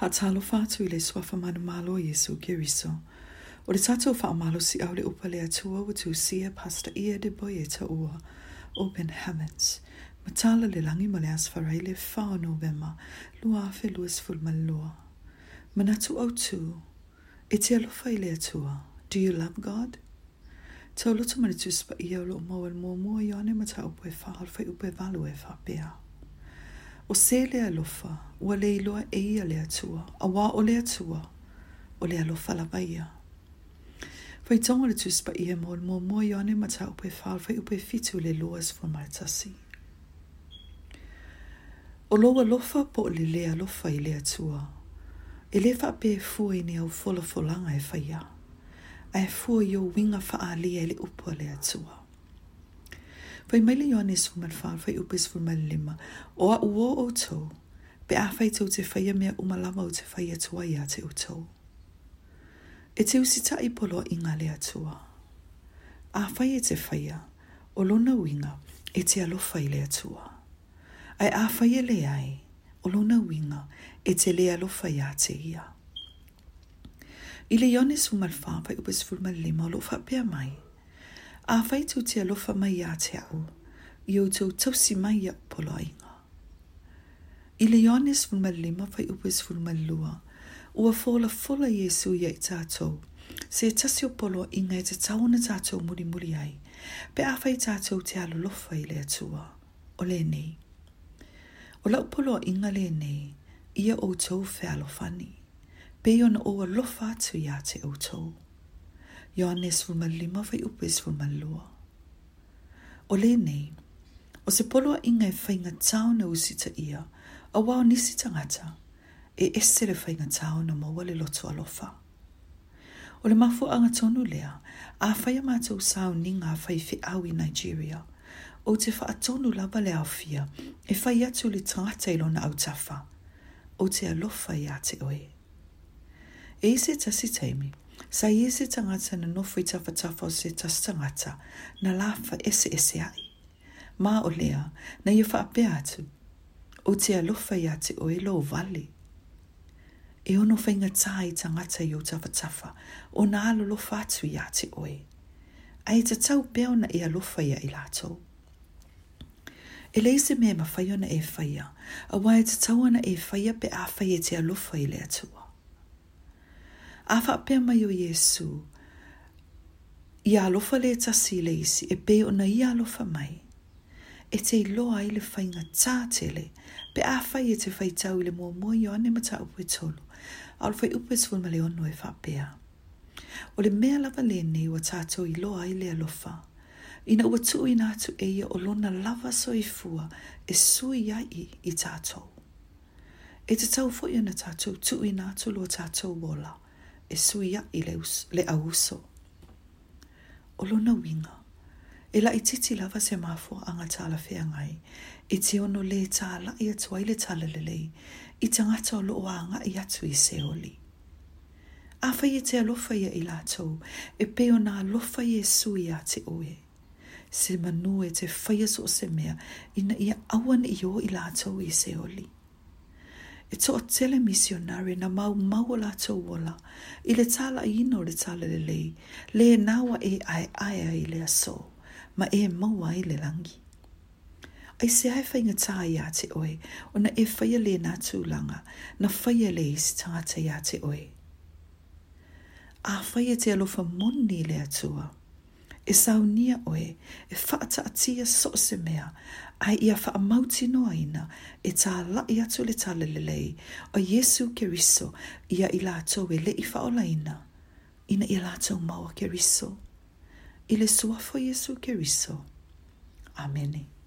Hatalo le swa fa manu malo Yesu Kiriso. O le fa malo si au le upa le atua wa tūsia pasta ia de boye ta ua. O heavens. Matala le langi ma le asfarai le whaa novema lua fe luas fulmalua. Manatu au tu. E te alofa i le atua. Do you love God? Tau lotu manatu spa ia o lo umawal mua mua i ma ta upe whaa alfa upe valu e Pia. وسيلي ألوفا وليلو أي لاتوا أوا لاتوا lofa la لبايا Fai tonga le tus pa ia mol mo mo ione ma ta upe fal fai upe fitu le loas fo mai tasi. O loa lofa po le lea lofa i lea tua. E le fa pe fua i ni au fola folanga e fai a. A e fua i o winga fa e a lea le upo lea tua. Fai maile i oane su mat fan fai upes fu mal lima. O a uo o to. Be a fai tau te fai a mea umalama o te fai a tua i a te uto. E te usita i polo i ngale a tua. A fai e te fai a. O lona winga e te alo fai le a tua. Ai a fai e le ai. O lona winga e te le alo fai a te ia. I le yone su mal fan fai upes fu mal lima o lo fai pia mai. Fai a fai tū te alofa mai a te au, i o tū tausi mai a polo ainga. I le ionis fun malima whai upes fun malua, ua fola fola Iesu i ei tātou, se tasio polo inga e te tauna tātou muri muri ai, pe a fai tātou te alofa i le atua, o le nei. O lau polo inga le nei, ia o tū whai alofani, pe iona o lofa tu ia te o tū. Ioannes fu malima fai upes fu malua. O le nei, o se polua inga e fai nga tau na usita ia, a wau nisi tangata, e esere le fai nga tau na maua le loto alofa. O le mafu anga tonu lea, a fai amata usau ni nga fai fi au i Nigeria, o te fa atonu lava le au e fai atu le tangata ilo na au tafa, o te alofa i ate oe. E ise tasi taimi, Sa i e se tangata na nofu i tawha tawha o se tas tangata na lafa ese ese ai. Ma o lea na iwha ape atu o te alofa i ate o elo o vale. E ono whainga tā i tangata i o tawha tawha o na alo lofa atu i ate o e. A e te tau peo na e i alofa i a i lato. E leise me ma whaiona e whaia a wae te tau ana e whaia pe a whaia te alofa i le atua a fa pe mai o Jesu i alofa le ta si le isi e pe ona i alofa mai e te loa i le whainga tātele pe a fai e te fai tau i le mua mua e i ane mata upe tolu a le fai upe tolu ma le ono e fa pea o le mea lava le nei wa tātou i loa i le alofa ina ua tu i nātu e ia o lona lava so i fua e sui ai i, i tātou e te tau fo i ana tātou tu i tu lo tātou wola e sui a i le, le auso. O lona winga, e la i titi lava se mafo anga tala fea ngai, e te ono le tala i atua i le tala lelei, i tangata o loo anga i atu i se oli. A fai e te alofa ia i lātou, e peo nā alofa ia e sui a te oe. Se manu e te fai o se mea, ina ia awan i o i lātou i se oli e to a tele missionari na mau mau la to wola i le tala ino le tala le lei le e nawa e ai ai i le aso ma e maua i le langi. Ai se ai fai nga ta i ate oe o e na e fai le na tu langa na fai a le isi ta ate i ate oe. A fai e te alofa moni le atua. Le atua e saunia oe e whaata atia so se mea ai ia wha amauti noa ina e tā lai atu le tā lelelei o Yesu Keriso ia i lātou e le i whaola ina ina i lātou maua Keriso. I le suafo Yesu Keriso. Amene. Amene.